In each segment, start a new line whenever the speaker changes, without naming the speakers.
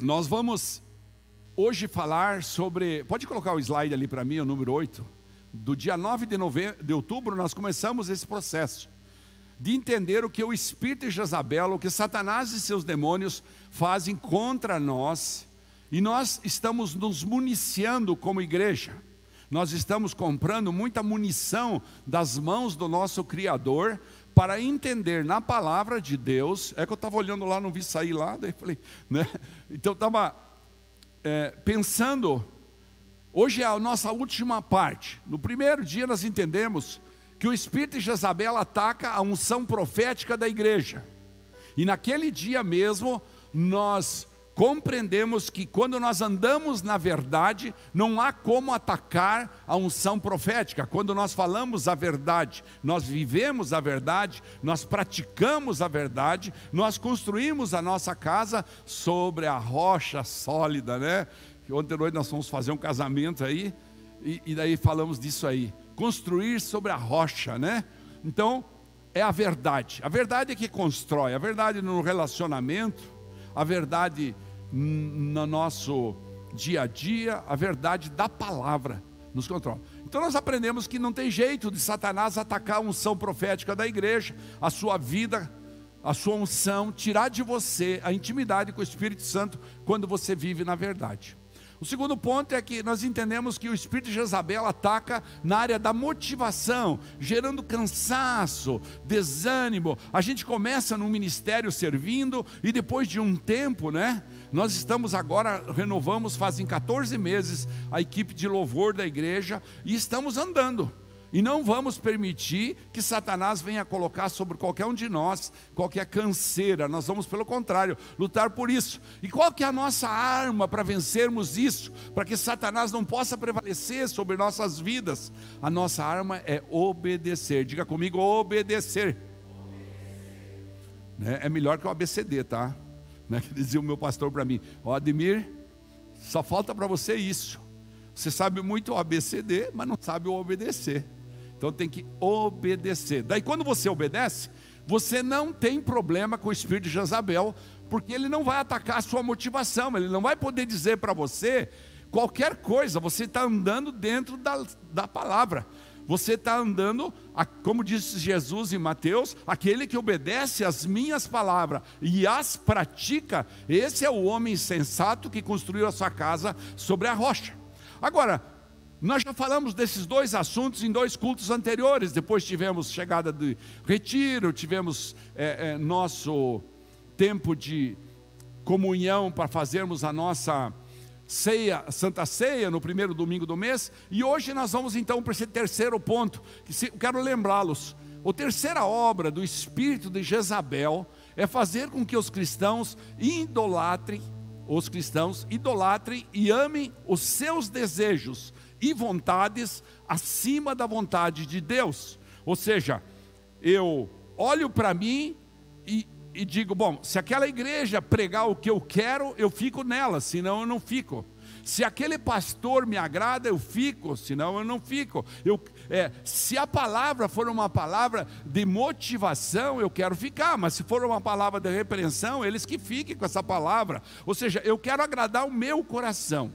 Nós vamos hoje falar sobre. Pode colocar o slide ali para mim, o número 8. Do dia 9 de, novembro, de outubro, nós começamos esse processo de entender o que o espírito de Jezabel, o que Satanás e seus demônios fazem contra nós, e nós estamos nos municiando como igreja. Nós estamos comprando muita munição das mãos do nosso Criador para entender na palavra de Deus. É que eu estava olhando lá, não vi sair lá, daí falei, né? Então eu estava é, pensando, hoje é a nossa última parte. No primeiro dia nós entendemos que o espírito de Jezabel ataca a unção profética da igreja. E naquele dia mesmo, nós compreendemos que quando nós andamos na verdade, não há como atacar a unção profética. Quando nós falamos a verdade, nós vivemos a verdade, nós praticamos a verdade, nós construímos a nossa casa sobre a rocha sólida, né? Ontem à noite nós fomos fazer um casamento aí, e, e daí falamos disso aí. Construir sobre a rocha, né? Então, é a verdade. A verdade é que constrói, a verdade no relacionamento, a verdade no nosso dia a dia, a verdade da palavra nos controla. Então nós aprendemos que não tem jeito de Satanás atacar a unção profética da igreja, a sua vida, a sua unção, tirar de você a intimidade com o Espírito Santo quando você vive na verdade. O segundo ponto é que nós entendemos que o espírito de Jezabel ataca na área da motivação, gerando cansaço, desânimo. A gente começa no ministério servindo e depois de um tempo, né? Nós estamos agora, renovamos, fazem 14 meses, a equipe de louvor da igreja e estamos andando. E não vamos permitir que Satanás venha colocar sobre qualquer um de nós qualquer canseira. Nós vamos, pelo contrário, lutar por isso. E qual que é a nossa arma para vencermos isso? Para que Satanás não possa prevalecer sobre nossas vidas? A nossa arma é obedecer. Diga comigo, obedecer. obedecer. É melhor que o ABCD, tá? Né? Que dizia o meu pastor para mim: Ó, só falta para você isso. Você sabe muito o ABCD, mas não sabe o obedecer. Então tem que obedecer. Daí quando você obedece, você não tem problema com o espírito de Jezabel, porque ele não vai atacar a sua motivação, ele não vai poder dizer para você qualquer coisa, você está andando dentro da, da palavra. Você está andando, como disse Jesus em Mateus, aquele que obedece às minhas palavras e as pratica, esse é o homem sensato que construiu a sua casa sobre a rocha. Agora, nós já falamos desses dois assuntos em dois cultos anteriores. Depois tivemos chegada de retiro, tivemos é, é, nosso tempo de comunhão para fazermos a nossa ceia, Santa Ceia, no primeiro domingo do mês. E hoje nós vamos então para esse terceiro ponto, que se, quero lembrá-los. A terceira obra do espírito de Jezabel é fazer com que os cristãos idolatrem, os cristãos idolatrem e amem os seus desejos e vontades acima da vontade de Deus. Ou seja, eu olho para mim e, e, digo: bom, se aquela igreja pregar o que eu quero, eu fico nela, senão eu não fico. Se aquele pastor me agrada, eu fico, senão eu não fico. Eu, é, se a palavra for uma palavra de motivação, eu quero ficar, mas se for uma palavra de repreensão, eles que fiquem com essa palavra. Ou seja, eu quero agradar o meu coração.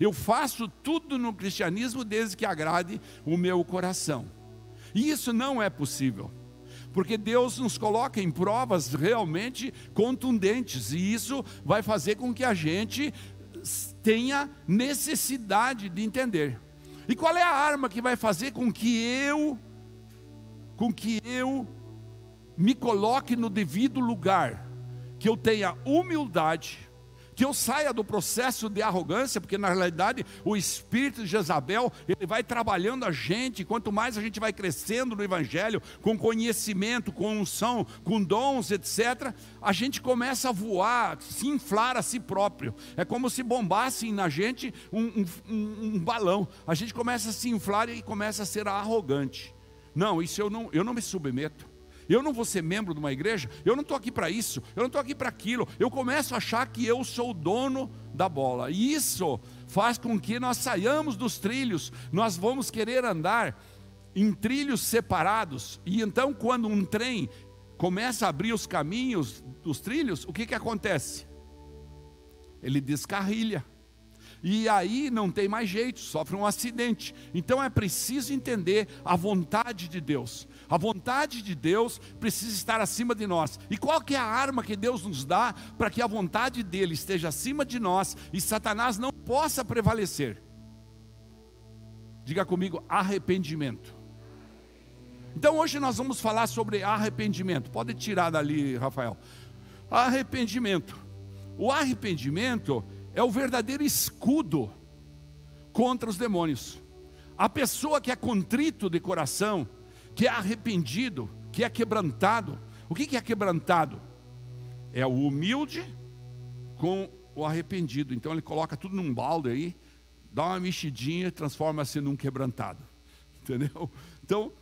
Eu faço tudo no cristianismo desde que agrade o meu coração. E isso não é possível. Porque Deus nos coloca em provas realmente contundentes, e isso vai fazer com que a gente tenha necessidade de entender. E qual é a arma que vai fazer com que eu com que eu me coloque no devido lugar, que eu tenha humildade, que eu saia do processo de arrogância, porque na realidade o espírito de Jezabel, ele vai trabalhando a gente, quanto mais a gente vai crescendo no evangelho, com conhecimento, com unção, com dons, etc, a gente começa a voar, se inflar a si próprio. É como se bombassem na gente um, um, um balão. A gente começa a se inflar e começa a ser arrogante. Não, isso eu não, eu não me submeto. Eu não vou ser membro de uma igreja, eu não estou aqui para isso, eu não estou aqui para aquilo. Eu começo a achar que eu sou o dono da bola. E isso faz com que nós saiamos dos trilhos, nós vamos querer andar em trilhos separados. E então, quando um trem começa a abrir os caminhos dos trilhos, o que, que acontece? ele descarrilha. E aí não tem mais jeito, sofre um acidente. Então é preciso entender a vontade de Deus. A vontade de Deus precisa estar acima de nós. E qual que é a arma que Deus nos dá para que a vontade dele esteja acima de nós e Satanás não possa prevalecer? Diga comigo, arrependimento. Então hoje nós vamos falar sobre arrependimento. Pode tirar dali, Rafael. Arrependimento. O arrependimento é o verdadeiro escudo contra os demônios. A pessoa que é contrito de coração, que é arrependido, que é quebrantado. O que é quebrantado? É o humilde com o arrependido. Então ele coloca tudo num balde aí, dá uma mexidinha e transforma-se num quebrantado. Entendeu? Então,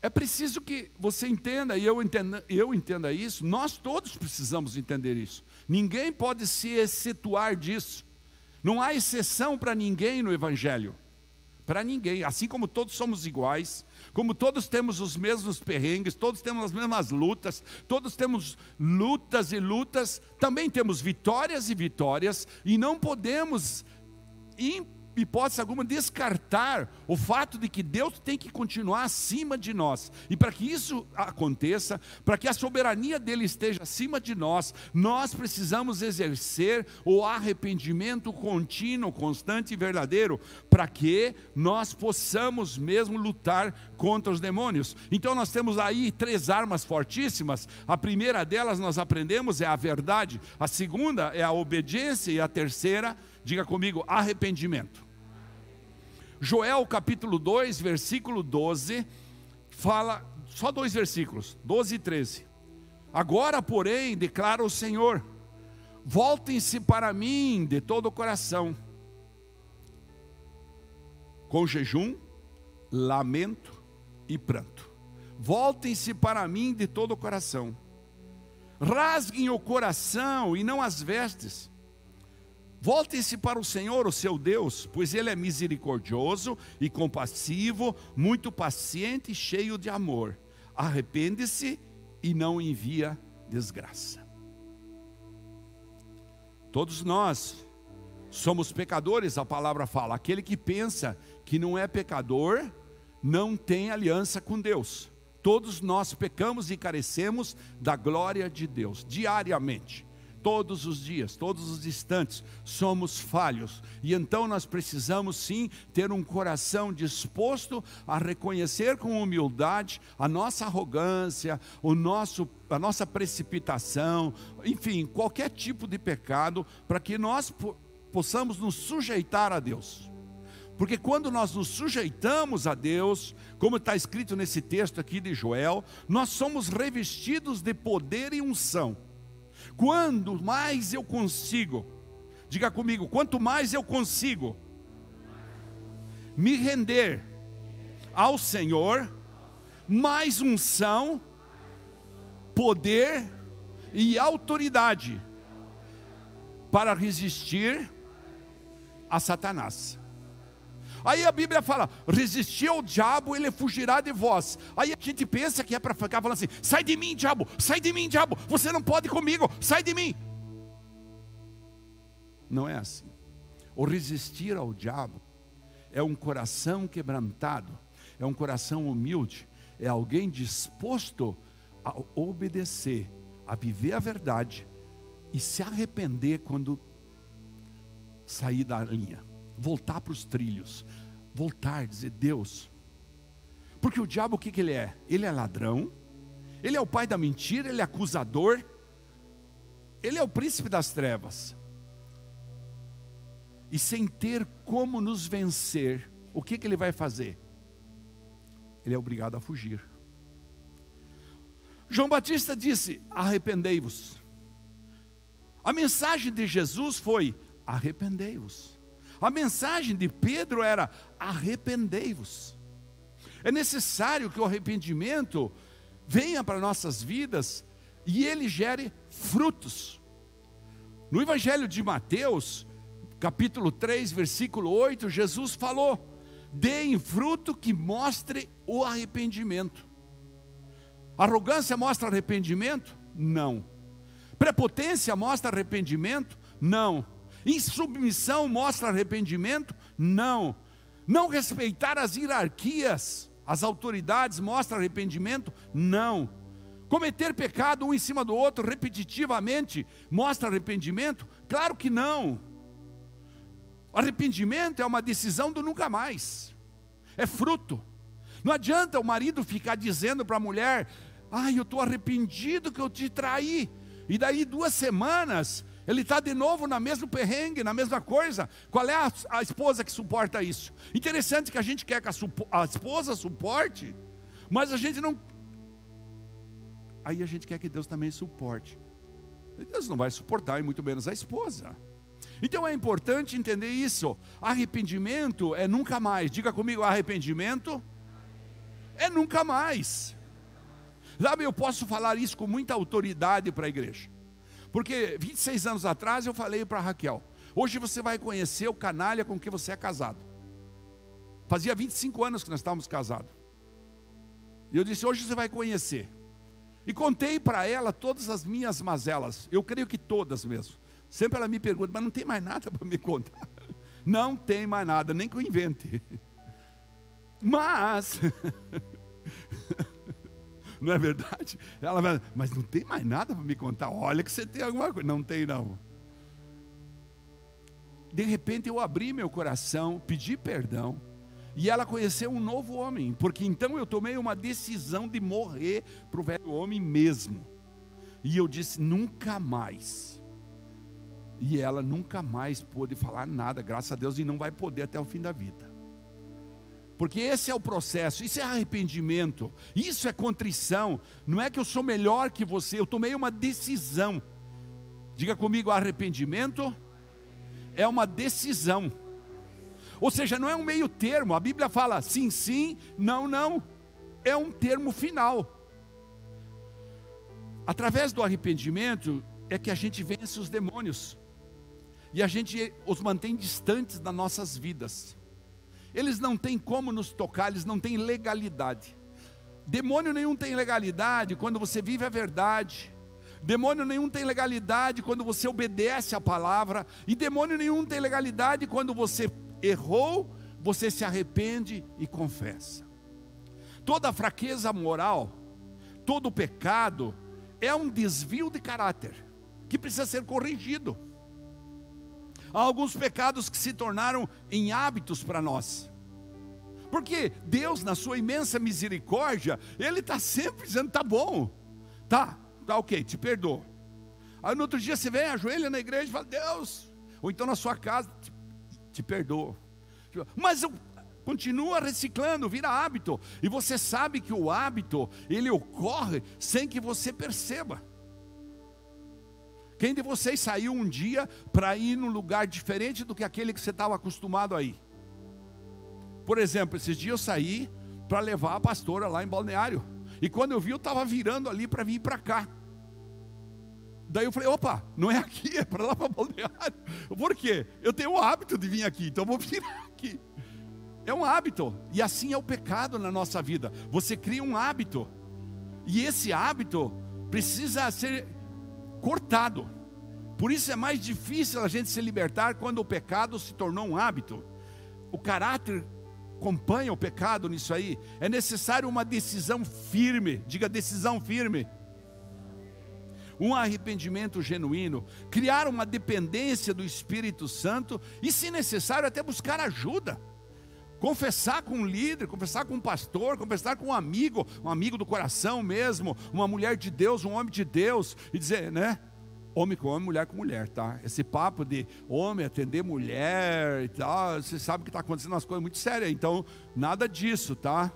é preciso que você entenda, e eu entenda, eu entenda isso, nós todos precisamos entender isso. Ninguém pode se excetuar disso. Não há exceção para ninguém no Evangelho. Para ninguém. Assim como todos somos iguais, como todos temos os mesmos perrengues, todos temos as mesmas lutas, todos temos lutas e lutas, também temos vitórias e vitórias, e não podemos hipótese alguma, descartar o fato de que Deus tem que continuar acima de nós. E para que isso aconteça, para que a soberania dele esteja acima de nós, nós precisamos exercer o arrependimento contínuo, constante e verdadeiro, para que nós possamos mesmo lutar contra os demônios. Então nós temos aí três armas fortíssimas. A primeira delas nós aprendemos é a verdade, a segunda é a obediência e a terceira, diga comigo, arrependimento. Joel capítulo 2, versículo 12, fala, só dois versículos, 12 e 13. Agora, porém, declara o Senhor: voltem-se para mim de todo o coração, com jejum, lamento e pranto. Voltem-se para mim de todo o coração, rasguem o coração e não as vestes Voltem-se para o Senhor, o seu Deus, pois Ele é misericordioso e compassivo, muito paciente e cheio de amor. Arrepende-se e não envia desgraça. Todos nós somos pecadores, a palavra fala. Aquele que pensa que não é pecador, não tem aliança com Deus. Todos nós pecamos e carecemos da glória de Deus diariamente todos os dias, todos os instantes, somos falhos. E então nós precisamos sim ter um coração disposto a reconhecer com humildade a nossa arrogância, o nosso, a nossa precipitação, enfim, qualquer tipo de pecado, para que nós possamos nos sujeitar a Deus. Porque quando nós nos sujeitamos a Deus, como está escrito nesse texto aqui de Joel, nós somos revestidos de poder e unção. Quando mais eu consigo, diga comigo, quanto mais eu consigo me render ao Senhor, mais unção, poder e autoridade para resistir a Satanás. Aí a Bíblia fala: resistir ao diabo, ele fugirá de vós. Aí a gente pensa que é para ficar falando assim: sai de mim, diabo, sai de mim, diabo, você não pode comigo, sai de mim. Não é assim. O resistir ao diabo é um coração quebrantado, é um coração humilde, é alguém disposto a obedecer, a viver a verdade e se arrepender quando sair da linha voltar para os trilhos, voltar, dizer Deus. Porque o diabo o que, que ele é? Ele é ladrão, ele é o pai da mentira, ele é acusador, ele é o príncipe das trevas. E sem ter como nos vencer, o que, que ele vai fazer? Ele é obrigado a fugir. João Batista disse: arrependei-vos. A mensagem de Jesus foi: arrependei-vos. A mensagem de Pedro era: arrependei-vos. É necessário que o arrependimento venha para nossas vidas e ele gere frutos. No Evangelho de Mateus, capítulo 3, versículo 8, Jesus falou: deem fruto que mostre o arrependimento. Arrogância mostra arrependimento? Não. Prepotência mostra arrependimento? Não. Insubmissão mostra arrependimento? Não. Não respeitar as hierarquias, as autoridades mostra arrependimento? Não. Cometer pecado um em cima do outro repetitivamente mostra arrependimento? Claro que não. Arrependimento é uma decisão do nunca mais, é fruto. Não adianta o marido ficar dizendo para a mulher: Ai, eu estou arrependido que eu te traí. E daí duas semanas ele está de novo na mesmo perrengue, na mesma coisa. Qual é a, a, esposa que suporta isso? Interessante que a gente quer que a, a esposa suporte, mas a gente não. Aí a gente quer que Deus também suporte. Deus não vai suportar, e muito menos a esposa. Então é importante entender isso. Arrependimento é nunca mais. Diga comigo, arrependimento é nunca mais. Sabe, eu posso falar isso com muita autoridade para a igreja. Porque 26 anos atrás eu falei para Raquel: hoje você vai conhecer o canalha com que você é casado. Fazia 25 anos que nós estávamos casados. E eu disse: hoje você vai conhecer. E contei para ela todas as minhas mazelas. Eu creio que todas mesmo. Sempre ela me pergunta, mas não tem mais nada para me contar. Não tem mais nada, nem que eu invente. Mas, não é verdade? Ela vai, mas não tem mais nada para me contar. Olha que você tem alguma coisa. Não tem, não. De repente eu abri meu coração, pedi perdão, e ela conheceu um novo homem, porque então eu tomei uma decisão de morrer para o velho homem mesmo. E eu disse: nunca mais e ela nunca mais pôde falar nada, graças a Deus, e não vai poder até o fim da vida. Porque esse é o processo, isso é arrependimento, isso é contrição. Não é que eu sou melhor que você, eu tomei uma decisão. Diga comigo, arrependimento é uma decisão. Ou seja, não é um meio termo. A Bíblia fala sim, sim, não, não. É um termo final. Através do arrependimento é que a gente vence os demônios e a gente os mantém distantes das nossas vidas. Eles não têm como nos tocar, eles não têm legalidade. Demônio nenhum tem legalidade quando você vive a verdade. Demônio nenhum tem legalidade quando você obedece a palavra. E demônio nenhum tem legalidade quando você errou, você se arrepende e confessa. Toda fraqueza moral, todo pecado, é um desvio de caráter que precisa ser corrigido. Há alguns pecados que se tornaram em hábitos para nós. Porque Deus, na sua imensa misericórdia, Ele está sempre dizendo: tá bom, tá, tá ok, te perdoo. Aí no outro dia você vem, ajoelha na igreja e fala: Deus, ou então na sua casa, te, te perdoo. Mas continua reciclando, vira hábito. E você sabe que o hábito, ele ocorre sem que você perceba. Quem de vocês saiu um dia para ir num lugar diferente do que aquele que você estava acostumado a ir? Por exemplo, esses dias eu saí para levar a pastora lá em Balneário. E quando eu vi, eu estava virando ali para vir para cá. Daí eu falei, opa, não é aqui, é para lá para Balneário. Por quê? Eu tenho o hábito de vir aqui, então vou virar aqui. É um hábito. E assim é o pecado na nossa vida. Você cria um hábito. E esse hábito precisa ser cortado. Por isso é mais difícil a gente se libertar quando o pecado se tornou um hábito. O caráter acompanha o pecado nisso aí. É necessário uma decisão firme, diga decisão firme. Um arrependimento genuíno, criar uma dependência do Espírito Santo e, se necessário, até buscar ajuda confessar com um líder, confessar com um pastor, confessar com um amigo, um amigo do coração mesmo, uma mulher de Deus, um homem de Deus, e dizer, né? Homem com homem, mulher com mulher, tá? Esse papo de homem atender mulher e tal, você sabe que está acontecendo umas coisas muito sérias, então nada disso, tá?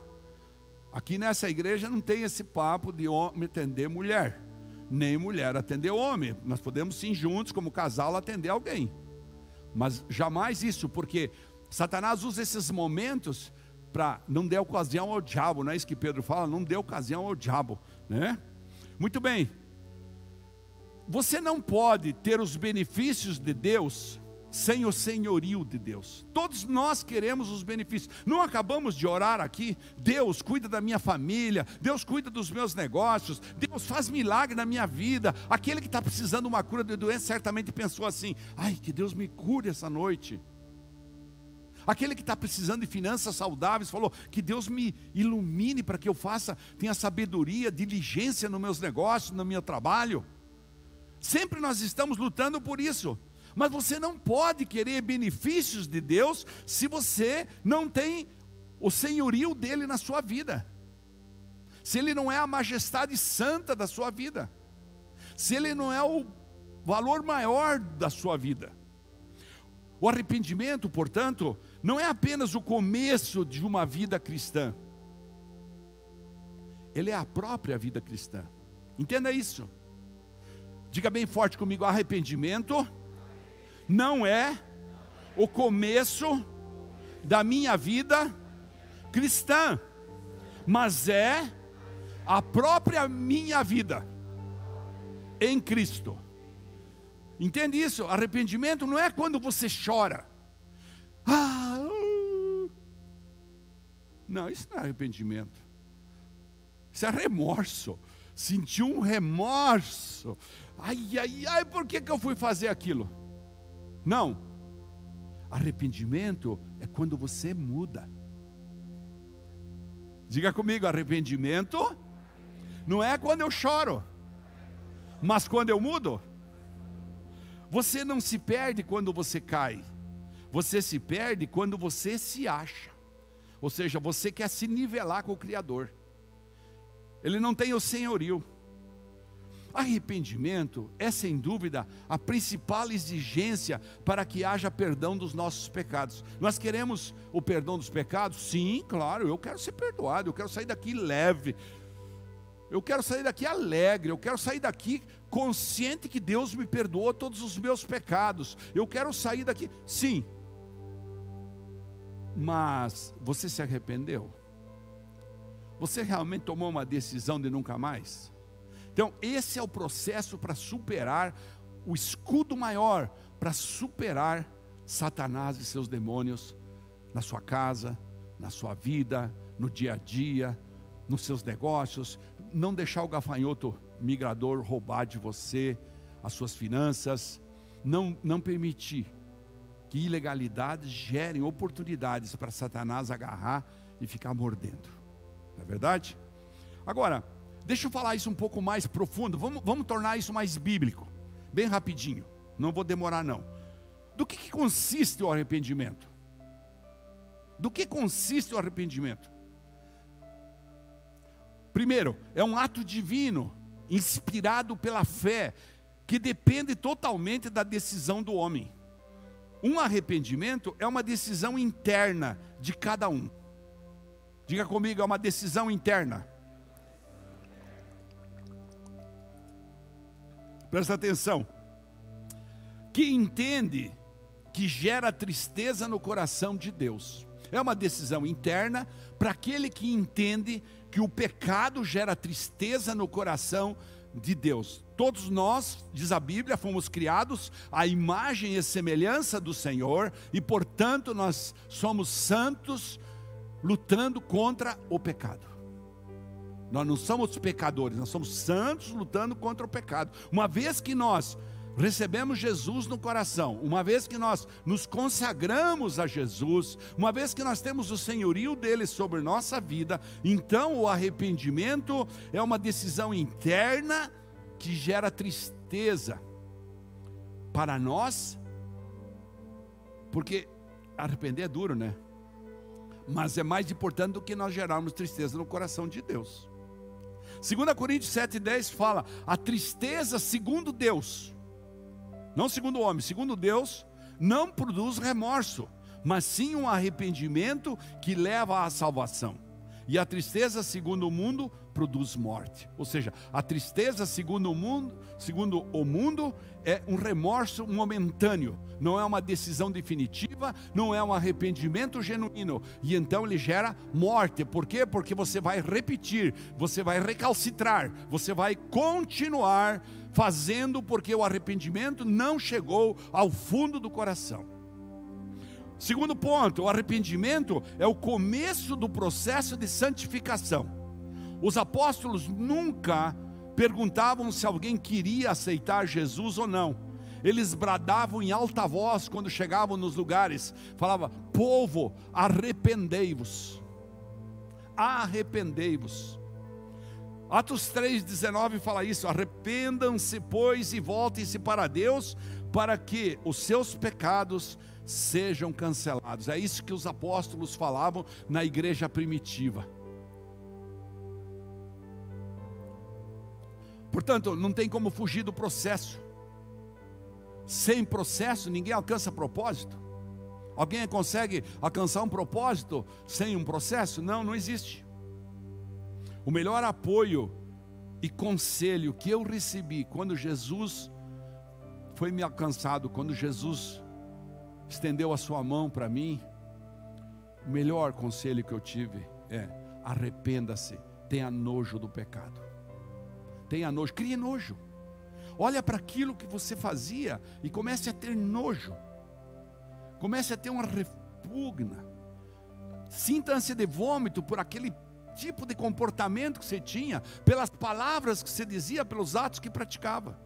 Aqui nessa igreja não tem esse papo de homem atender mulher, nem mulher atender homem. Nós podemos sim juntos, como casal, atender alguém, mas jamais isso, porque Satanás usa esses momentos para não dar ocasião ao diabo, não é isso que Pedro fala? Não dê ocasião ao diabo, né? Muito bem. Você não pode ter os benefícios de Deus sem o senhorio de Deus. Todos nós queremos os benefícios. Não acabamos de orar aqui. Deus cuida da minha família, Deus cuida dos meus negócios, Deus faz milagre na minha vida. Aquele que está precisando de uma cura de doença certamente pensou assim: ai, que Deus me cure essa noite. Aquele que está precisando de finanças saudáveis falou: que Deus me ilumine para que eu faça, tenha sabedoria, diligência nos meus negócios, no meu trabalho. Sempre nós estamos lutando por isso. Mas você não pode querer benefícios de Deus se você não tem o senhorio dele na sua vida. Se ele não é a majestade santa da sua vida. Se ele não é o valor maior da sua vida. O arrependimento, portanto, não é apenas o começo de uma vida cristã. Ele é a própria vida cristã. Entenda isso. Diga bem forte comigo: arrependimento não é o começo da minha vida cristã, mas é a própria minha vida em Cristo. Entende isso? Arrependimento não é quando você chora. Ah, uh. não, isso não é arrependimento. Isso é remorso. Sentiu um remorso. Ai, ai, ai, por que, que eu fui fazer aquilo? Não. Arrependimento é quando você muda. Diga comigo, arrependimento não é quando eu choro, mas quando eu mudo. Você não se perde quando você cai, você se perde quando você se acha. Ou seja, você quer se nivelar com o Criador. Ele não tem o senhorio. Arrependimento é sem dúvida a principal exigência para que haja perdão dos nossos pecados. Nós queremos o perdão dos pecados? Sim, claro, eu quero ser perdoado, eu quero sair daqui leve. Eu quero sair daqui alegre, eu quero sair daqui consciente que Deus me perdoou todos os meus pecados. Eu quero sair daqui. Sim. Mas você se arrependeu? Você realmente tomou uma decisão de nunca mais? Então, esse é o processo para superar o escudo maior para superar Satanás e seus demônios na sua casa, na sua vida, no dia a dia, nos seus negócios, não deixar o gafanhoto migrador roubar de você as suas finanças, não, não permitir que ilegalidades gerem oportunidades para Satanás agarrar e ficar mordendo. Não é verdade? Agora, Deixa eu falar isso um pouco mais profundo. Vamos, vamos tornar isso mais bíblico. Bem rapidinho. Não vou demorar, não. Do que, que consiste o arrependimento? Do que consiste o arrependimento? Primeiro, é um ato divino, inspirado pela fé, que depende totalmente da decisão do homem. Um arrependimento é uma decisão interna de cada um. Diga comigo, é uma decisão interna. presta atenção, que entende que gera tristeza no coração de Deus. É uma decisão interna para aquele que entende que o pecado gera tristeza no coração de Deus. Todos nós, diz a Bíblia, fomos criados à imagem e semelhança do Senhor e, portanto, nós somos santos lutando contra o pecado. Nós não somos pecadores, nós somos santos lutando contra o pecado. Uma vez que nós recebemos Jesus no coração, uma vez que nós nos consagramos a Jesus, uma vez que nós temos o senhorio dele sobre nossa vida, então o arrependimento é uma decisão interna que gera tristeza para nós, porque arrepender é duro, né? Mas é mais importante do que nós gerarmos tristeza no coração de Deus. 2 Coríntios 7,10 fala: a tristeza segundo Deus, não segundo o homem, segundo Deus, não produz remorso, mas sim um arrependimento que leva à salvação. E a tristeza, segundo o mundo, produz morte. Ou seja, a tristeza, segundo o mundo, segundo o mundo, é um remorso momentâneo, não é uma decisão definitiva, não é um arrependimento genuíno. E então ele gera morte. Por quê? Porque você vai repetir, você vai recalcitrar, você vai continuar fazendo porque o arrependimento não chegou ao fundo do coração. Segundo ponto, o arrependimento é o começo do processo de santificação. Os apóstolos nunca perguntavam se alguém queria aceitar Jesus ou não. Eles bradavam em alta voz quando chegavam nos lugares, falava: "Povo, arrependei-vos. Arrependei-vos." Atos 3:19 fala isso: "Arrependam-se, pois, e voltem-se para Deus, para que os seus pecados sejam cancelados." É isso que os apóstolos falavam na igreja primitiva. Portanto, não tem como fugir do processo. Sem processo, ninguém alcança propósito. Alguém consegue alcançar um propósito sem um processo? Não, não existe. O melhor apoio e conselho que eu recebi quando Jesus foi me alcançado, quando Jesus estendeu a sua mão para mim, o melhor conselho que eu tive é: arrependa-se, tenha nojo do pecado tenha nojo, crie nojo. Olha para aquilo que você fazia e comece a ter nojo. Comece a ter uma repugna. Sinta ânsia de vômito por aquele tipo de comportamento que você tinha, pelas palavras que você dizia, pelos atos que praticava.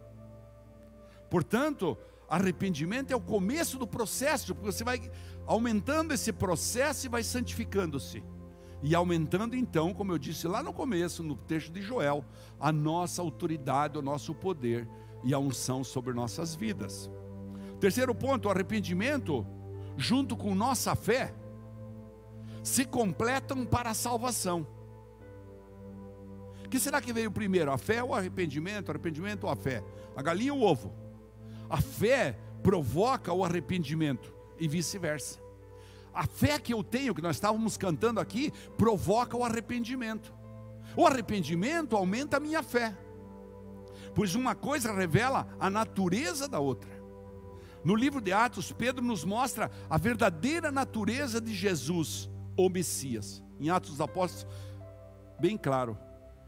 Portanto, arrependimento é o começo do processo, porque você vai aumentando esse processo e vai santificando-se e aumentando então, como eu disse lá no começo, no texto de Joel, a nossa autoridade, o nosso poder e a unção sobre nossas vidas. Terceiro ponto, o arrependimento, junto com nossa fé, se completam para a salvação. O que será que veio primeiro, a fé ou o arrependimento? Arrependimento ou a fé? A galinha ou o ovo? A fé provoca o arrependimento e vice-versa. A fé que eu tenho, que nós estávamos cantando aqui, provoca o arrependimento. O arrependimento aumenta a minha fé, pois uma coisa revela a natureza da outra. No livro de Atos, Pedro nos mostra a verdadeira natureza de Jesus, o Messias. Em Atos dos Apóstolos, bem claro.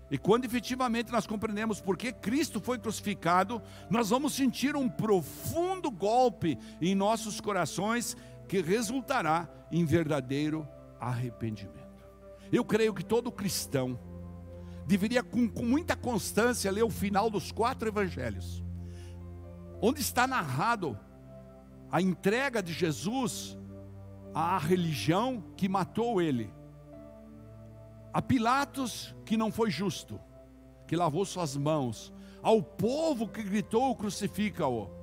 E quando efetivamente nós compreendemos por que Cristo foi crucificado, nós vamos sentir um profundo golpe em nossos corações que resultará em verdadeiro arrependimento. Eu creio que todo cristão deveria, com, com muita constância, ler o final dos quatro evangelhos, onde está narrado a entrega de Jesus à religião que matou ele, a Pilatos que não foi justo, que lavou suas mãos, ao povo que gritou: crucifica-o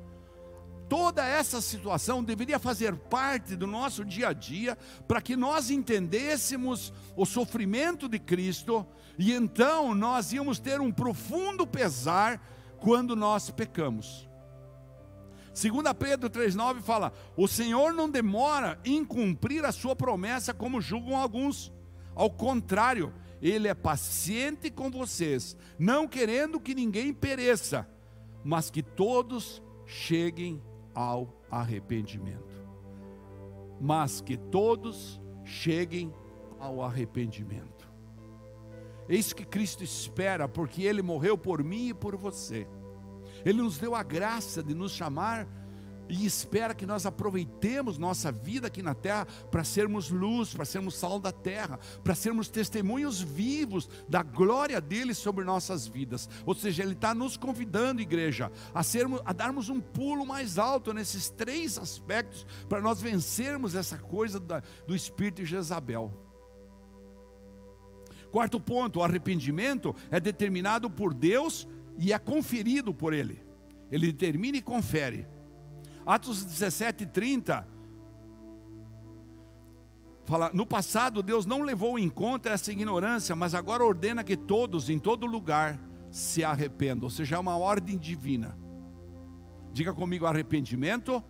Toda essa situação deveria fazer parte do nosso dia a dia, para que nós entendêssemos o sofrimento de Cristo, e então nós íamos ter um profundo pesar quando nós pecamos. 2 Pedro 3,9 fala: O Senhor não demora em cumprir a sua promessa, como julgam alguns. Ao contrário, Ele é paciente com vocês, não querendo que ninguém pereça, mas que todos cheguem ao arrependimento. Mas que todos cheguem ao arrependimento. É isso que Cristo espera, porque Ele morreu por mim e por você. Ele nos deu a graça de nos chamar e espera que nós aproveitemos nossa vida aqui na terra para sermos luz, para sermos sal da terra, para sermos testemunhos vivos da glória dele sobre nossas vidas. Ou seja, ele está nos convidando, igreja, a, sermos, a darmos um pulo mais alto nesses três aspectos para nós vencermos essa coisa da, do espírito de Jezabel. Quarto ponto: o arrependimento é determinado por Deus e é conferido por Ele. Ele determina e confere. Atos 17, 30. Fala, no passado Deus não levou em conta essa ignorância, mas agora ordena que todos, em todo lugar, se arrependam. Ou seja, é uma ordem divina. Diga comigo, arrependimento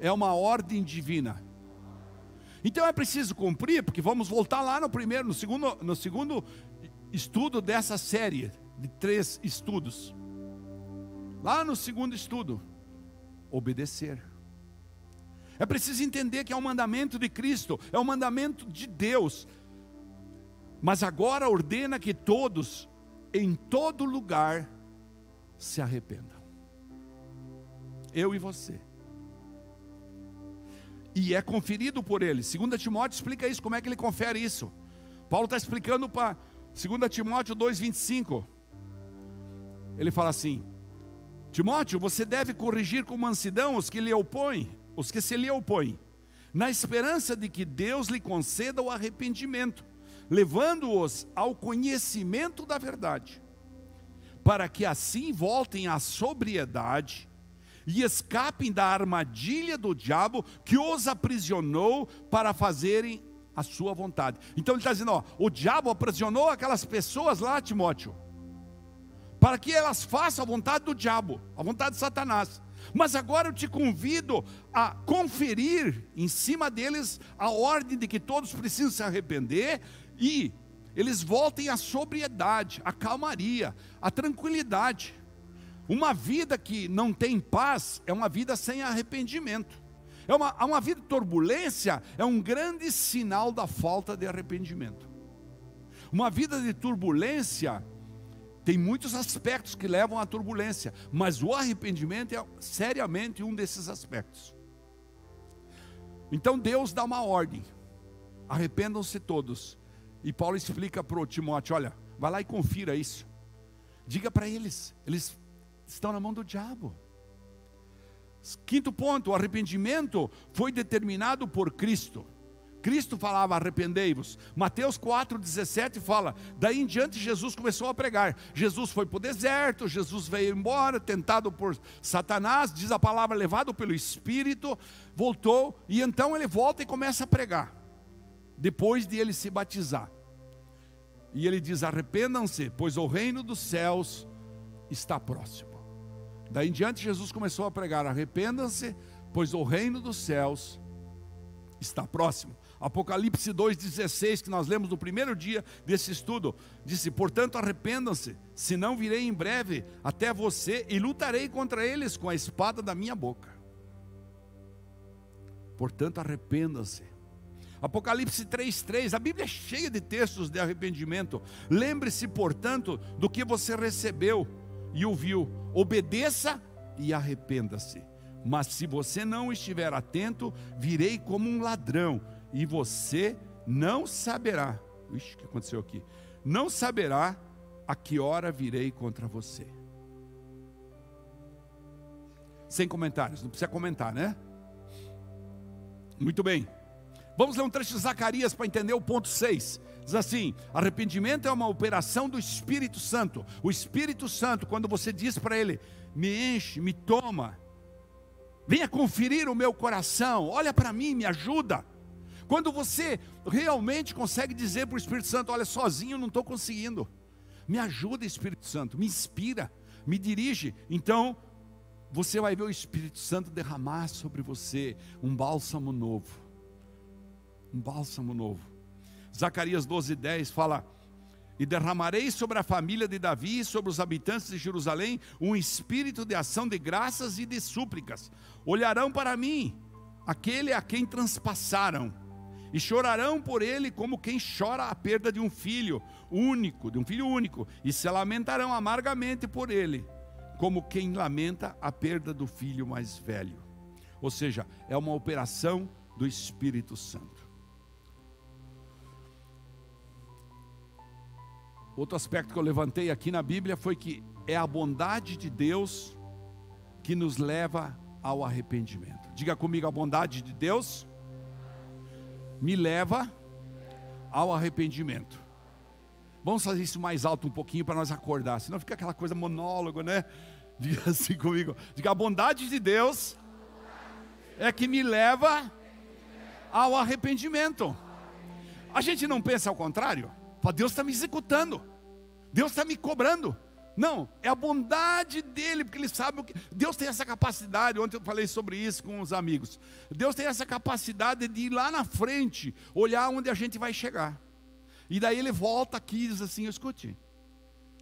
é uma ordem divina. Então é preciso cumprir, porque vamos voltar lá no primeiro, no segundo, no segundo estudo dessa série de três estudos. Lá no segundo estudo, obedecer. É preciso entender que é um mandamento de Cristo, é um mandamento de Deus. Mas agora ordena que todos, em todo lugar, se arrependam. Eu e você. E é conferido por ele. 2 Timóteo explica isso, como é que ele confere isso. Paulo está explicando para 2 Timóteo 2,25. Ele fala assim: Timóteo, você deve corrigir com mansidão os que lhe opõem, os que se lhe opõem, na esperança de que Deus lhe conceda o arrependimento, levando-os ao conhecimento da verdade, para que assim voltem à sobriedade e escapem da armadilha do diabo que os aprisionou para fazerem a sua vontade. Então ele está dizendo: ó, o diabo aprisionou aquelas pessoas lá, Timóteo, para que elas façam a vontade do diabo, a vontade de Satanás. Mas agora eu te convido a conferir em cima deles a ordem de que todos precisam se arrepender e eles voltem à sobriedade, à calmaria, à tranquilidade. Uma vida que não tem paz é uma vida sem arrependimento. É uma, uma vida de turbulência é um grande sinal da falta de arrependimento. Uma vida de turbulência tem muitos aspectos que levam à turbulência, mas o arrependimento é seriamente um desses aspectos. Então Deus dá uma ordem: arrependam-se todos. E Paulo explica para o Timóteo: olha, vai lá e confira isso. Diga para eles, eles estão na mão do diabo. Quinto ponto, o arrependimento foi determinado por Cristo. Cristo falava: arrependei-vos. Mateus 4,17 fala: daí em diante Jesus começou a pregar. Jesus foi para o deserto, Jesus veio embora, tentado por Satanás, diz a palavra, levado pelo Espírito, voltou, e então ele volta e começa a pregar, depois de ele se batizar. E ele diz: arrependam-se, pois o reino dos céus está próximo. Daí em diante, Jesus começou a pregar: arrependam-se, pois o reino dos céus está próximo. Apocalipse 2,16, que nós lemos no primeiro dia desse estudo, disse: Portanto, arrependam-se, senão virei em breve até você e lutarei contra eles com a espada da minha boca. Portanto, arrependam-se. Apocalipse 3,3, a Bíblia é cheia de textos de arrependimento. Lembre-se, portanto, do que você recebeu e ouviu, obedeça e arrependa-se. Mas se você não estiver atento, virei como um ladrão, e você não saberá. Ixi, o que aconteceu aqui? Não saberá a que hora virei contra você. Sem comentários, não precisa comentar, né? Muito bem. Vamos ler um trecho de Zacarias para entender o ponto 6. Diz assim: arrependimento é uma operação do Espírito Santo. O Espírito Santo, quando você diz para ele, me enche, me toma, venha conferir o meu coração, olha para mim, me ajuda. Quando você realmente consegue dizer para o Espírito Santo: olha, sozinho não estou conseguindo, me ajuda, Espírito Santo, me inspira, me dirige. Então, você vai ver o Espírito Santo derramar sobre você um bálsamo novo. Um bálsamo novo. Zacarias 12, 10 fala: E derramarei sobre a família de Davi e sobre os habitantes de Jerusalém um espírito de ação de graças e de súplicas. Olharão para mim, aquele a quem transpassaram, e chorarão por ele como quem chora a perda de um filho único, de um filho único, e se lamentarão amargamente por ele, como quem lamenta a perda do filho mais velho. Ou seja, é uma operação do Espírito Santo. Outro aspecto que eu levantei aqui na Bíblia foi que é a bondade de Deus que nos leva ao arrependimento. Diga comigo, a bondade de Deus me leva ao arrependimento. Vamos fazer isso mais alto um pouquinho para nós acordar, senão fica aquela coisa monólogo, né? Diga assim comigo. Diga, a bondade de Deus é que me leva ao arrependimento. A gente não pensa ao contrário? Deus está me executando, Deus está me cobrando. Não, é a bondade dele, porque ele sabe o que. Deus tem essa capacidade. Ontem eu falei sobre isso com os amigos. Deus tem essa capacidade de ir lá na frente, olhar onde a gente vai chegar. E daí ele volta aqui e diz assim: escute,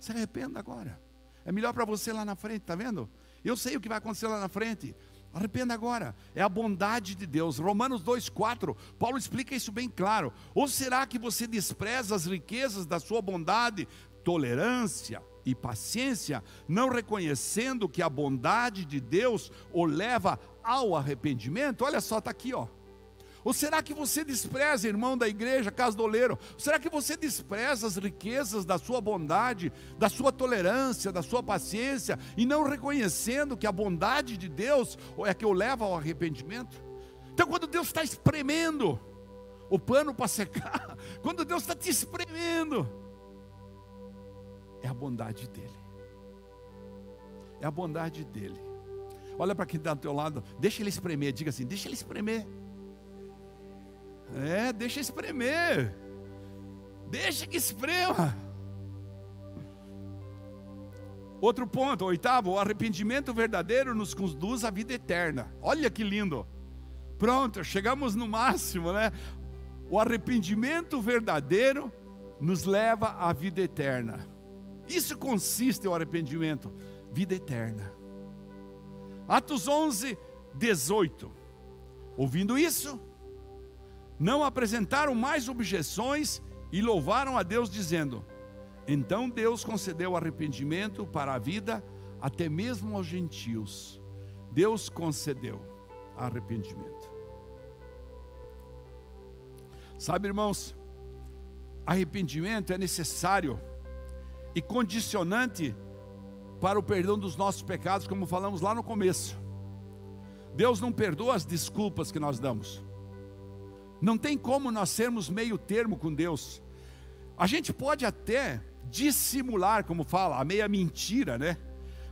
se arrependa agora. É melhor para você lá na frente, tá vendo? Eu sei o que vai acontecer lá na frente. Arrependa agora. É a bondade de Deus. Romanos 2,4, Paulo explica isso bem claro. Ou será que você despreza as riquezas da sua bondade, tolerância e paciência, não reconhecendo que a bondade de Deus o leva ao arrependimento? Olha só, está aqui, ó. Ou será que você despreza, irmão da igreja, casa do oleiro? Será que você despreza as riquezas da sua bondade, da sua tolerância, da sua paciência, e não reconhecendo que a bondade de Deus é que o leva ao arrependimento? Então, quando Deus está espremendo o pano para secar, quando Deus está te espremendo, é a bondade dEle. É a bondade dEle. Olha para quem está do teu lado, deixa ele espremer, diga assim: deixa ele espremer. É, deixa espremer. Deixa que esprema. Outro ponto, oitavo, o arrependimento verdadeiro nos conduz à vida eterna. Olha que lindo. Pronto, chegamos no máximo, né? O arrependimento verdadeiro nos leva à vida eterna. Isso consiste o arrependimento, vida eterna. Atos 11, 18. Ouvindo isso, não apresentaram mais objeções e louvaram a Deus, dizendo: Então Deus concedeu arrependimento para a vida, até mesmo aos gentios. Deus concedeu arrependimento. Sabe, irmãos, arrependimento é necessário e condicionante para o perdão dos nossos pecados, como falamos lá no começo. Deus não perdoa as desculpas que nós damos. Não tem como nós sermos meio termo com Deus. A gente pode até dissimular, como fala, a meia mentira, né?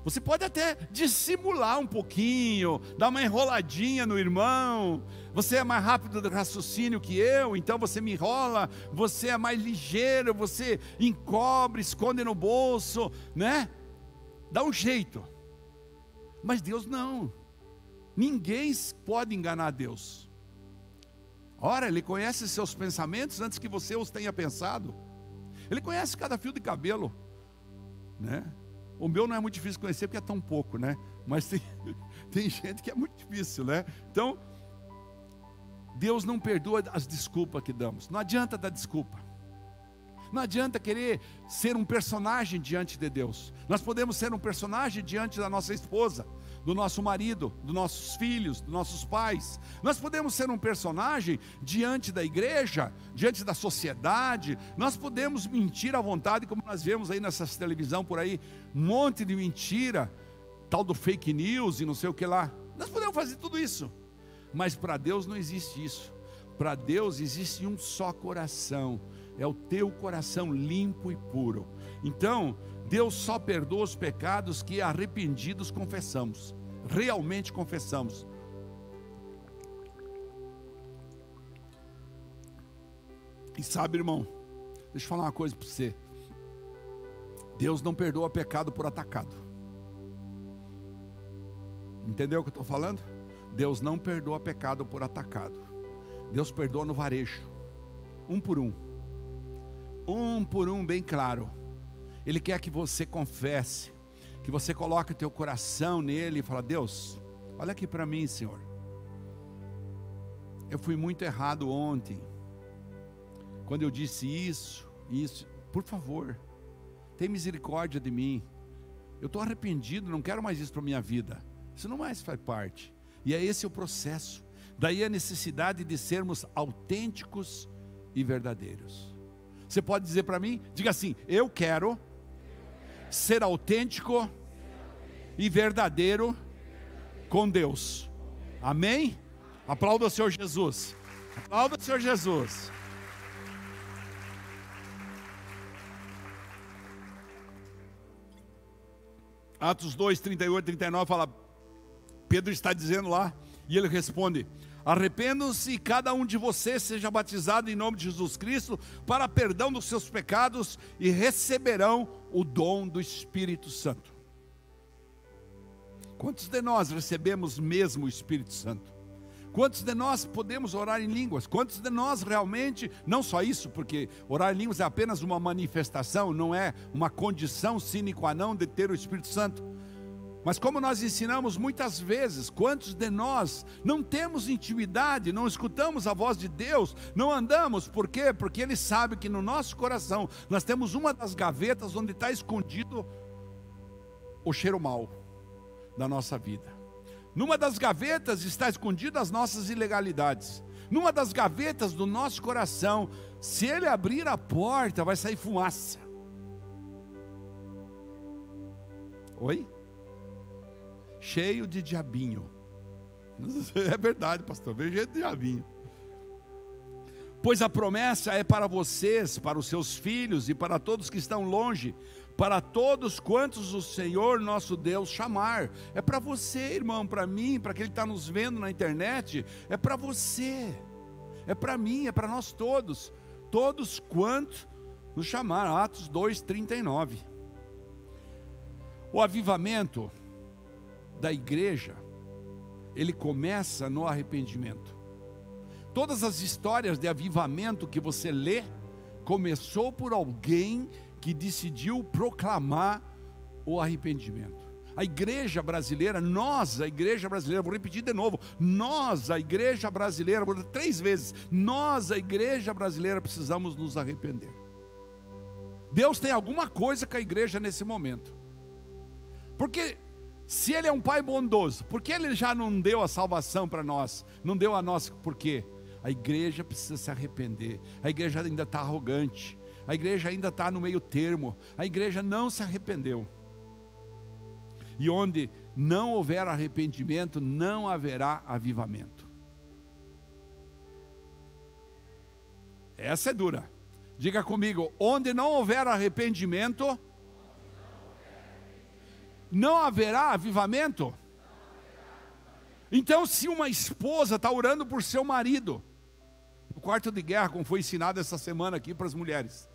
Você pode até dissimular um pouquinho, dar uma enroladinha no irmão. Você é mais rápido de raciocínio que eu, então você me enrola. Você é mais ligeiro, você encobre, esconde no bolso, né? Dá um jeito. Mas Deus não. Ninguém pode enganar Deus. Ora, Ele conhece seus pensamentos antes que você os tenha pensado. Ele conhece cada fio de cabelo, né? O meu não é muito difícil conhecer porque é tão pouco, né? Mas tem, tem gente que é muito difícil, né? Então, Deus não perdoa as desculpas que damos. Não adianta dar desculpa. Não adianta querer ser um personagem diante de Deus. Nós podemos ser um personagem diante da nossa esposa, do nosso marido, dos nossos filhos, dos nossos pais. Nós podemos ser um personagem diante da igreja, diante da sociedade. Nós podemos mentir à vontade, como nós vemos aí nessa televisão por aí, um monte de mentira, tal do fake news e não sei o que lá. Nós podemos fazer tudo isso. Mas para Deus não existe isso. Para Deus existe um só coração. É o teu coração limpo e puro. Então, Deus só perdoa os pecados que arrependidos confessamos, realmente confessamos. E sabe, irmão, deixa eu falar uma coisa para você. Deus não perdoa pecado por atacado. Entendeu o que eu estou falando? Deus não perdoa pecado por atacado. Deus perdoa no varejo, um por um, um por um, bem claro. Ele quer que você confesse, que você coloque o teu coração nele e fala: Deus, olha aqui para mim, Senhor. Eu fui muito errado ontem. Quando eu disse isso, isso, por favor, tem misericórdia de mim. Eu estou arrependido, não quero mais isso para minha vida. Isso não mais faz parte. E é esse o processo. Daí a necessidade de sermos autênticos e verdadeiros. Você pode dizer para mim? Diga assim: Eu quero ser autêntico e verdadeiro com Deus. Amém? Aplauda o Senhor Jesus. Aplauda o Senhor Jesus. Atos 2, 38 e 39 fala, Pedro está dizendo lá, e ele responde: Arrependam-se e cada um de vocês seja batizado em nome de Jesus Cristo para perdão dos seus pecados e receberão o dom do Espírito Santo. Quantos de nós recebemos mesmo o Espírito Santo? Quantos de nós podemos orar em línguas? Quantos de nós realmente, não só isso, porque orar em línguas é apenas uma manifestação, não é uma condição sine qua non de ter o Espírito Santo. Mas como nós ensinamos muitas vezes, quantos de nós não temos intimidade, não escutamos a voz de Deus, não andamos, por quê? Porque Ele sabe que no nosso coração nós temos uma das gavetas onde está escondido o cheiro mau da nossa vida. Numa das gavetas está escondido as nossas ilegalidades. Numa das gavetas do nosso coração, se ele abrir a porta, vai sair fumaça. Oi? Cheio de diabinho. É verdade, pastor, veio cheio de diabinho. Pois a promessa é para vocês, para os seus filhos e para todos que estão longe, para todos quantos o Senhor nosso Deus chamar. É para você, irmão, para mim, para aquele que está nos vendo na internet, é para você, é para mim, é para nós todos, todos quantos nos chamar. Atos 2,39. O avivamento da igreja, ele começa no arrependimento. Todas as histórias de avivamento que você lê, começou por alguém que decidiu proclamar o arrependimento. A igreja brasileira, nós, a igreja brasileira, vou repetir de novo, nós, a igreja brasileira, vou três vezes, nós, a igreja brasileira, precisamos nos arrepender. Deus tem alguma coisa com a igreja nesse momento. Porque se Ele é um Pai bondoso, por que Ele já não deu a salvação para nós? Não deu a nós, por quê? A igreja precisa se arrepender, a igreja ainda está arrogante, a igreja ainda está no meio termo, a igreja não se arrependeu. E onde não houver arrependimento, não haverá avivamento. Essa é dura. Diga comigo: onde não houver arrependimento, não haverá avivamento. Então, se uma esposa está orando por seu marido, no quarto de guerra, como foi ensinado essa semana aqui para as mulheres,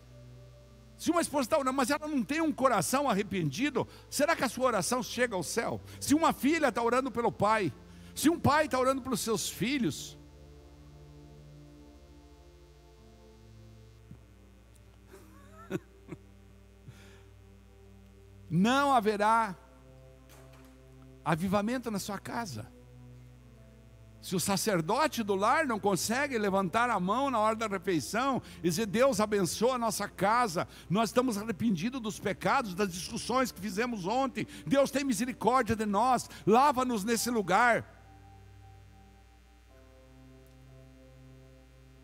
se uma esposa está orando, mas ela não tem um coração arrependido, será que a sua oração chega ao céu? Se uma filha está orando pelo pai, se um pai está orando pelos seus filhos, não haverá avivamento na sua casa. Se o sacerdote do lar não consegue levantar a mão na hora da refeição e dizer: Deus abençoa a nossa casa, nós estamos arrependidos dos pecados, das discussões que fizemos ontem, Deus tem misericórdia de nós, lava-nos nesse lugar.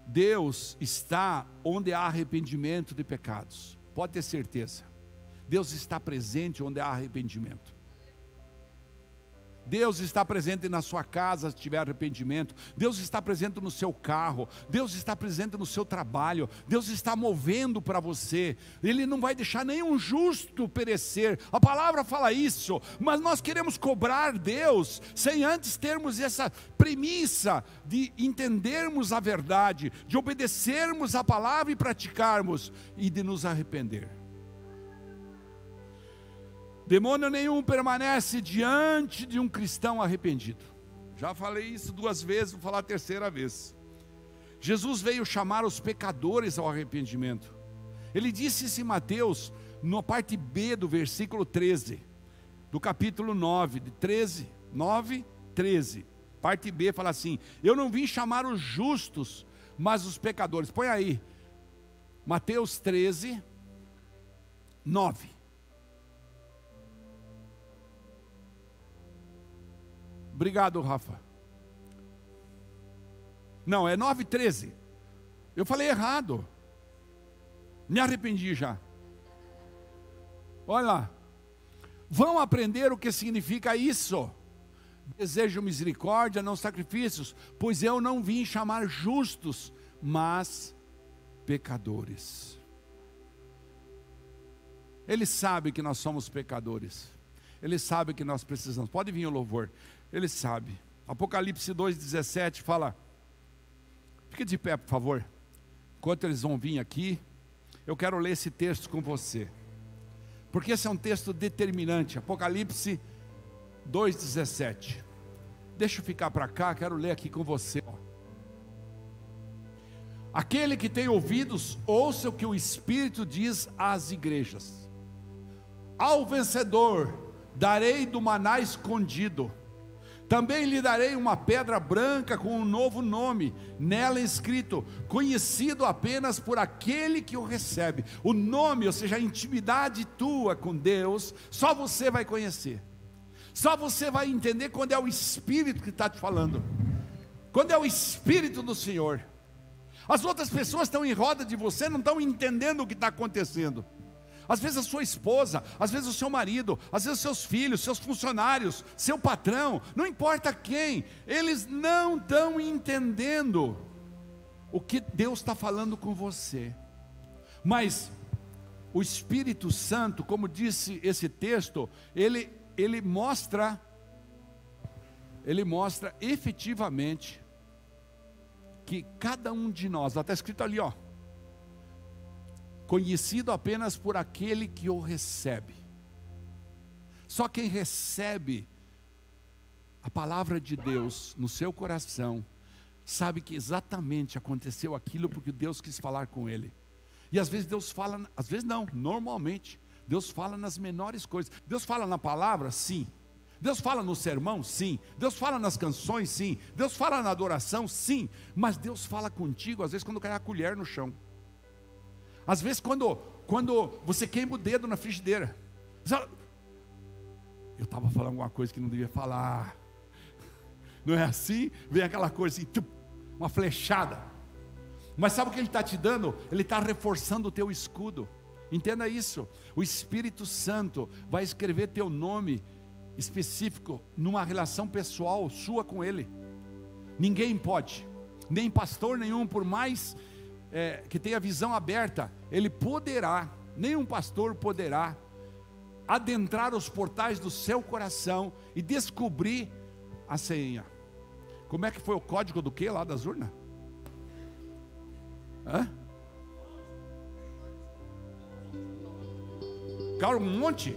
Deus está onde há arrependimento de pecados, pode ter certeza. Deus está presente onde há arrependimento. Deus está presente na sua casa se tiver arrependimento. Deus está presente no seu carro. Deus está presente no seu trabalho. Deus está movendo para você. Ele não vai deixar nenhum justo perecer. A palavra fala isso, mas nós queremos cobrar Deus sem antes termos essa premissa de entendermos a verdade, de obedecermos a palavra e praticarmos e de nos arrepender. Demônio nenhum permanece diante de um cristão arrependido. Já falei isso duas vezes, vou falar a terceira vez. Jesus veio chamar os pecadores ao arrependimento. Ele disse isso em Mateus, na parte B do versículo 13, do capítulo 9, de 13, 9, 13. Parte B fala assim: Eu não vim chamar os justos, mas os pecadores. Põe aí, Mateus 13, 9. Obrigado, Rafa. Não, é 9,13. Eu falei errado. Me arrependi já. Olha lá. Vão aprender o que significa isso. Desejo misericórdia, não sacrifícios, pois eu não vim chamar justos, mas pecadores. Ele sabe que nós somos pecadores. Ele sabe que nós precisamos. Pode vir o louvor. Ele sabe. Apocalipse 2,17 fala. Fique de pé, por favor. Enquanto eles vão vir aqui, eu quero ler esse texto com você. Porque esse é um texto determinante. Apocalipse 2,17. Deixa eu ficar para cá, quero ler aqui com você. Aquele que tem ouvidos, ouça o que o Espírito diz às igrejas. Ao vencedor darei do maná escondido. Também lhe darei uma pedra branca com um novo nome, nela escrito: conhecido apenas por aquele que o recebe. O nome, ou seja, a intimidade tua com Deus, só você vai conhecer. Só você vai entender quando é o Espírito que está te falando. Quando é o Espírito do Senhor. As outras pessoas estão em roda de você, não estão entendendo o que está acontecendo. Às vezes a sua esposa, às vezes o seu marido, às vezes seus filhos, seus funcionários, seu patrão, não importa quem, eles não estão entendendo o que Deus está falando com você. Mas o Espírito Santo, como disse esse texto, ele, ele mostra, ele mostra efetivamente que cada um de nós, está escrito ali, ó, conhecido apenas por aquele que o recebe. Só quem recebe a palavra de Deus no seu coração, sabe que exatamente aconteceu aquilo porque Deus quis falar com ele. E às vezes Deus fala, às vezes não, normalmente, Deus fala nas menores coisas. Deus fala na palavra? Sim. Deus fala no sermão? Sim. Deus fala nas canções? Sim. Deus fala na adoração?Sim. Mas Deus fala contigo, às vezes, quando cai a colher no chão. Às vezes, quando, quando você queima o dedo na frigideira. Eu estava falando alguma coisa que não devia falar. Não é assim? Vem aquela coisa assim, uma flechada. Mas sabe o que ele está te dando? Ele está reforçando o teu escudo. Entenda isso. O Espírito Santo vai escrever teu nome específico numa relação pessoal sua com Ele. Ninguém pode, nem pastor nenhum, por mais é, que tenha visão aberta, ele poderá, nenhum pastor poderá adentrar os portais do seu coração e descobrir a senha. Como é que foi o código do que lá das urnas? Hã? Cara, um monte?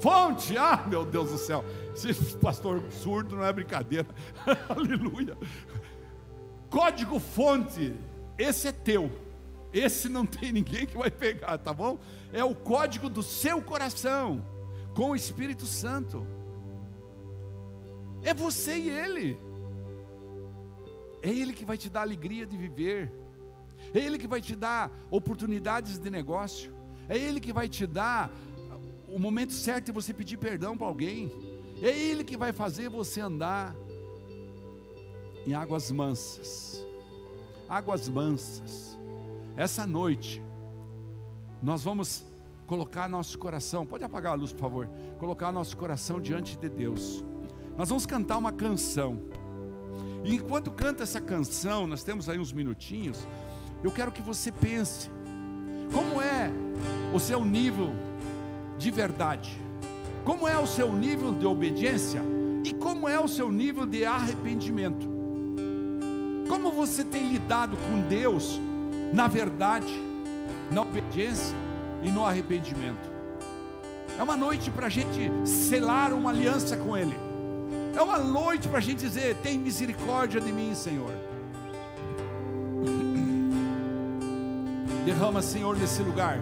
Fonte, ah, meu Deus do céu. Esse pastor surdo não é brincadeira. Aleluia código fonte, esse é teu. Esse não tem ninguém que vai pegar, tá bom? É o código do seu coração com o Espírito Santo. É você e ele. É ele que vai te dar alegria de viver. É ele que vai te dar oportunidades de negócio. É ele que vai te dar o momento certo de você pedir perdão para alguém. É ele que vai fazer você andar em águas mansas. Águas mansas. Essa noite, nós vamos colocar nosso coração, pode apagar a luz, por favor. Colocar nosso coração diante de Deus. Nós vamos cantar uma canção. E enquanto canta essa canção, nós temos aí uns minutinhos. Eu quero que você pense: como é o seu nível de verdade? Como é o seu nível de obediência? E como é o seu nível de arrependimento? Como você tem lidado com Deus na verdade, na obediência e no arrependimento? É uma noite para a gente selar uma aliança com Ele. É uma noite para a gente dizer: tem misericórdia de mim, Senhor. Derrama, Senhor, nesse lugar.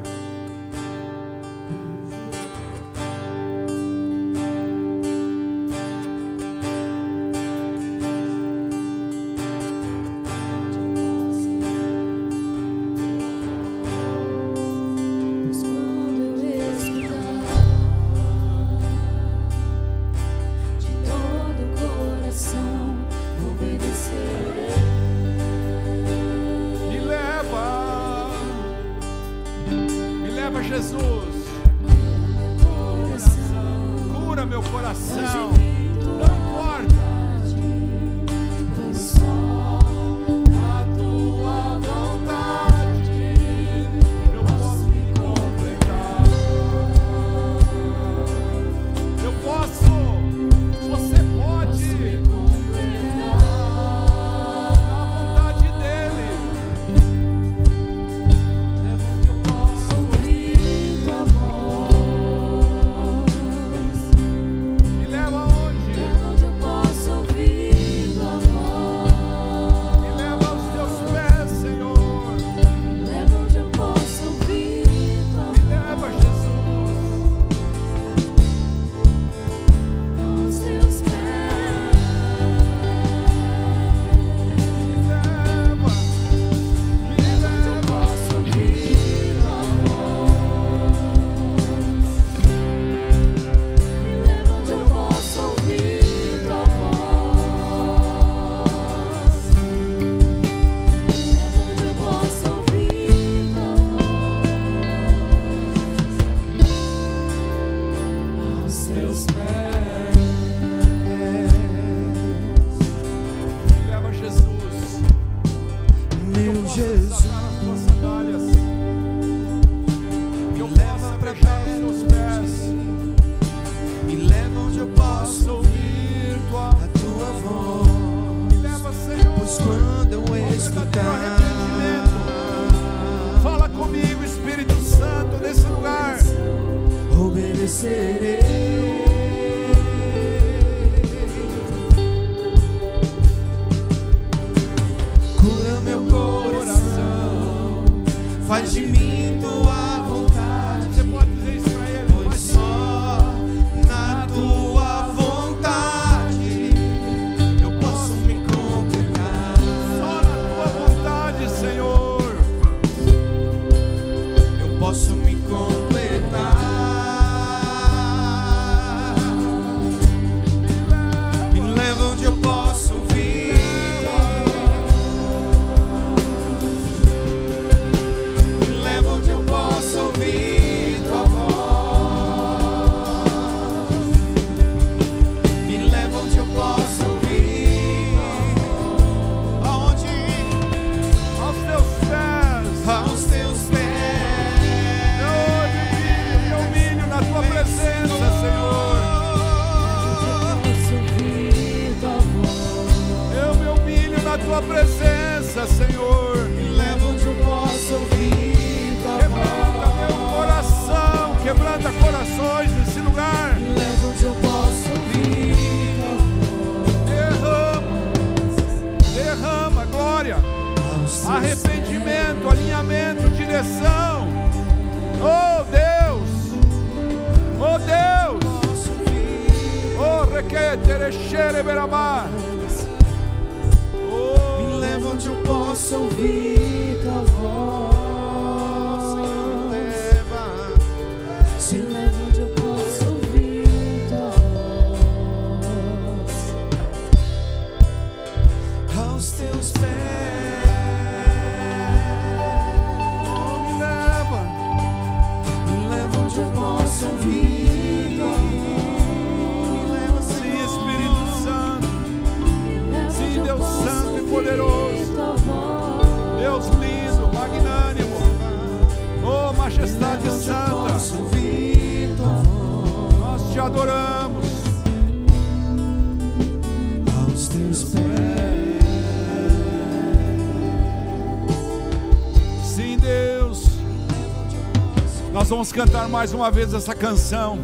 Nós vamos cantar mais uma vez essa canção.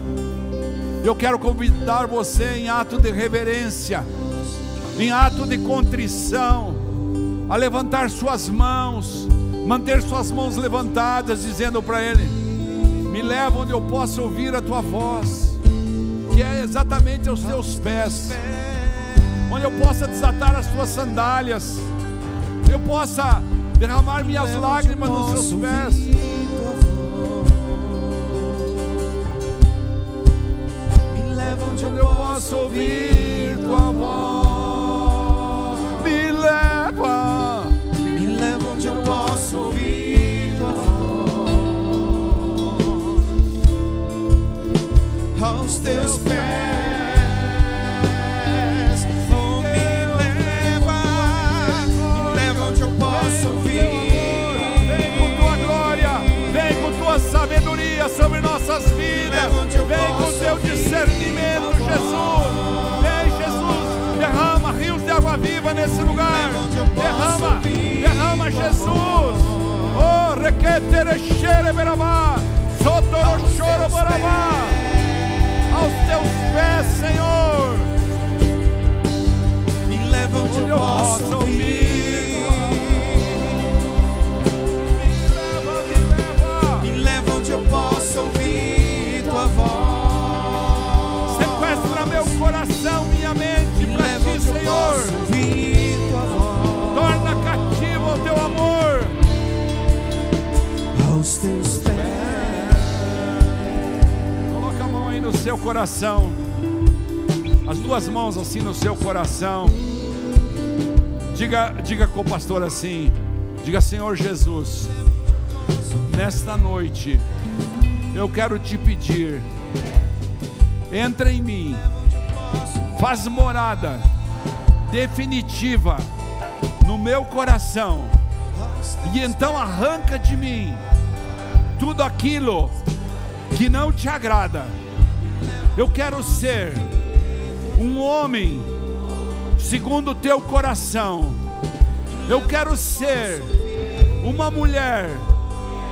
Eu quero convidar você em ato de reverência, em ato de contrição, a levantar suas mãos, manter suas mãos levantadas, dizendo para Ele: Me leva onde eu possa ouvir a tua voz, que é exatamente aos teus pés, onde eu possa desatar as tuas sandálias, eu possa derramar minhas lágrimas nos seus pés.
Leva onde eu
posso ouvir tua voz. Me leva,
Me leva onde eu posso ouvir tua voz. Aos teus pés.
Vem com teu discernimento, Jesus. Vem, Jesus, derrama rios de água viva nesse lugar. Derrama, derrama, Jesus. Oh, requeterechere berabá, sotoro choro barabá. Aos teus pés, Senhor.
Me leva onde eu posso ouvir.
Seu coração. As duas mãos assim no seu coração. Diga, diga com o pastor assim. Diga, Senhor Jesus, nesta noite eu quero te pedir. Entra em mim. Faz morada definitiva no meu coração E então arranca de mim tudo aquilo que não te agrada. Eu quero ser um homem segundo o teu coração. Eu quero ser uma mulher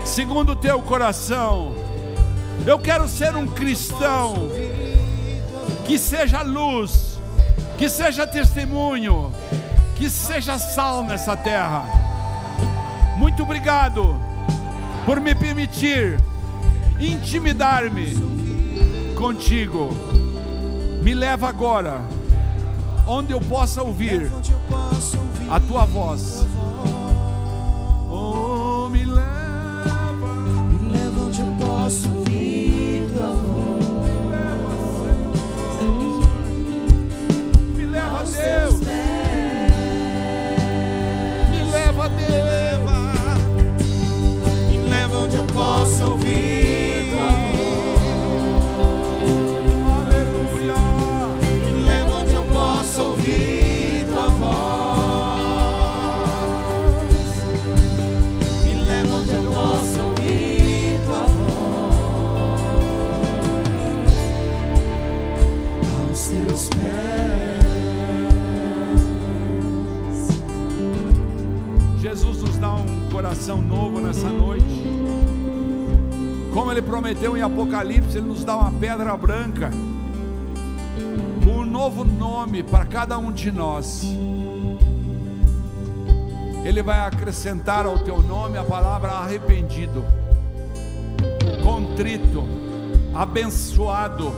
segundo o teu coração. Eu quero ser um cristão que seja luz, que seja testemunho, que seja sal nessa terra. Muito obrigado por me permitir intimidar-me contigo. Me leva agora onde eu possa ouvir a tua voz. Oh, me leva,
Me leva onde eu posso ouvir tua voz.
me leva a Deus. Me leva Deus.
Me leva onde eu posso ouvir
Jesus nos dá um coração novo nessa noite. Como ele prometeu em Apocalipse, ele nos dá uma pedra branca, um novo nome para cada um de nós. Ele vai acrescentar ao teu nome a palavra arrependido, contrito, abençoado,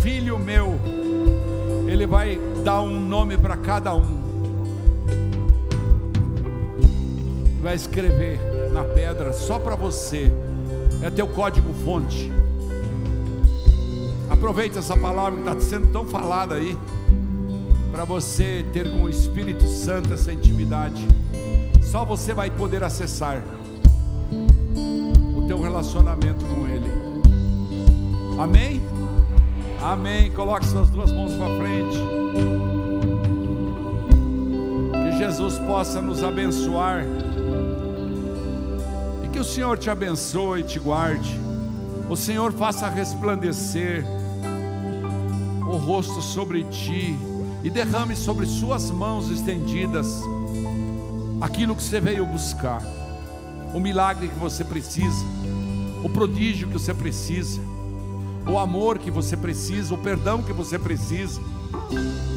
filho meu. Ele vai dar um nome para cada um. vai escrever na pedra só para você. É teu código fonte. Aproveita essa palavra que está sendo tão falada aí, para você ter com o Espírito Santo essa intimidade. Só você vai poder acessar o teu relacionamento com Ele. Amém? Amém. Coloque suas duas mãos para frente. Que Jesus possa nos abençoar. E que o Senhor te abençoe e te guarde. O Senhor faça resplandecer o rosto sobre ti e derrame sobre suas mãos estendidas aquilo que você veio buscar. O milagre que você precisa, o prodígio que você precisa, o amor que você precisa, o perdão que você precisa,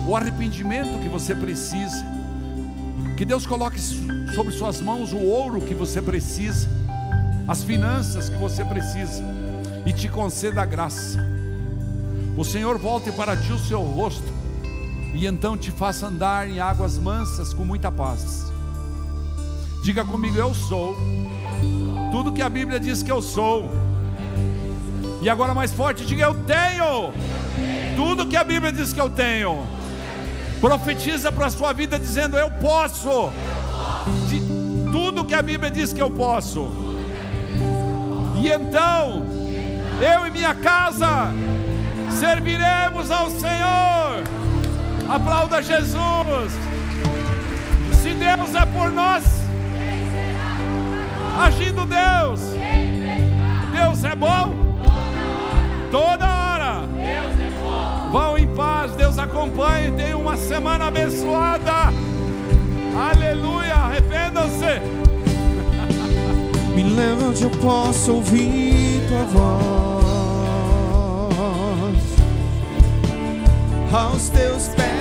o arrependimento que você precisa. Que Deus coloque sobre suas mãos o ouro que você precisa, as finanças que você precisa e te conceda a graça. O Senhor volte para ti o seu rosto e então te faça andar em águas mansas com muita paz. Diga comigo, eu sou tudo que a Bíblia diz que eu sou. E agora mais forte, diga eu tenho tudo que a Bíblia diz que eu tenho. Profetiza para a sua vida dizendo eu posso. De tudo que a Bíblia diz que eu posso. E então, eu e minha casa serviremos ao Senhor. Aplauda Jesus. Se Deus é por nós, agindo Deus, Deus é bom toda hora. Vão em paz, Deus acompanhe. Tenha uma semana abençoada. Aleluia. Arrependam-se.
Me leva onde eu posso ouvir tua voz. Aos teus pés.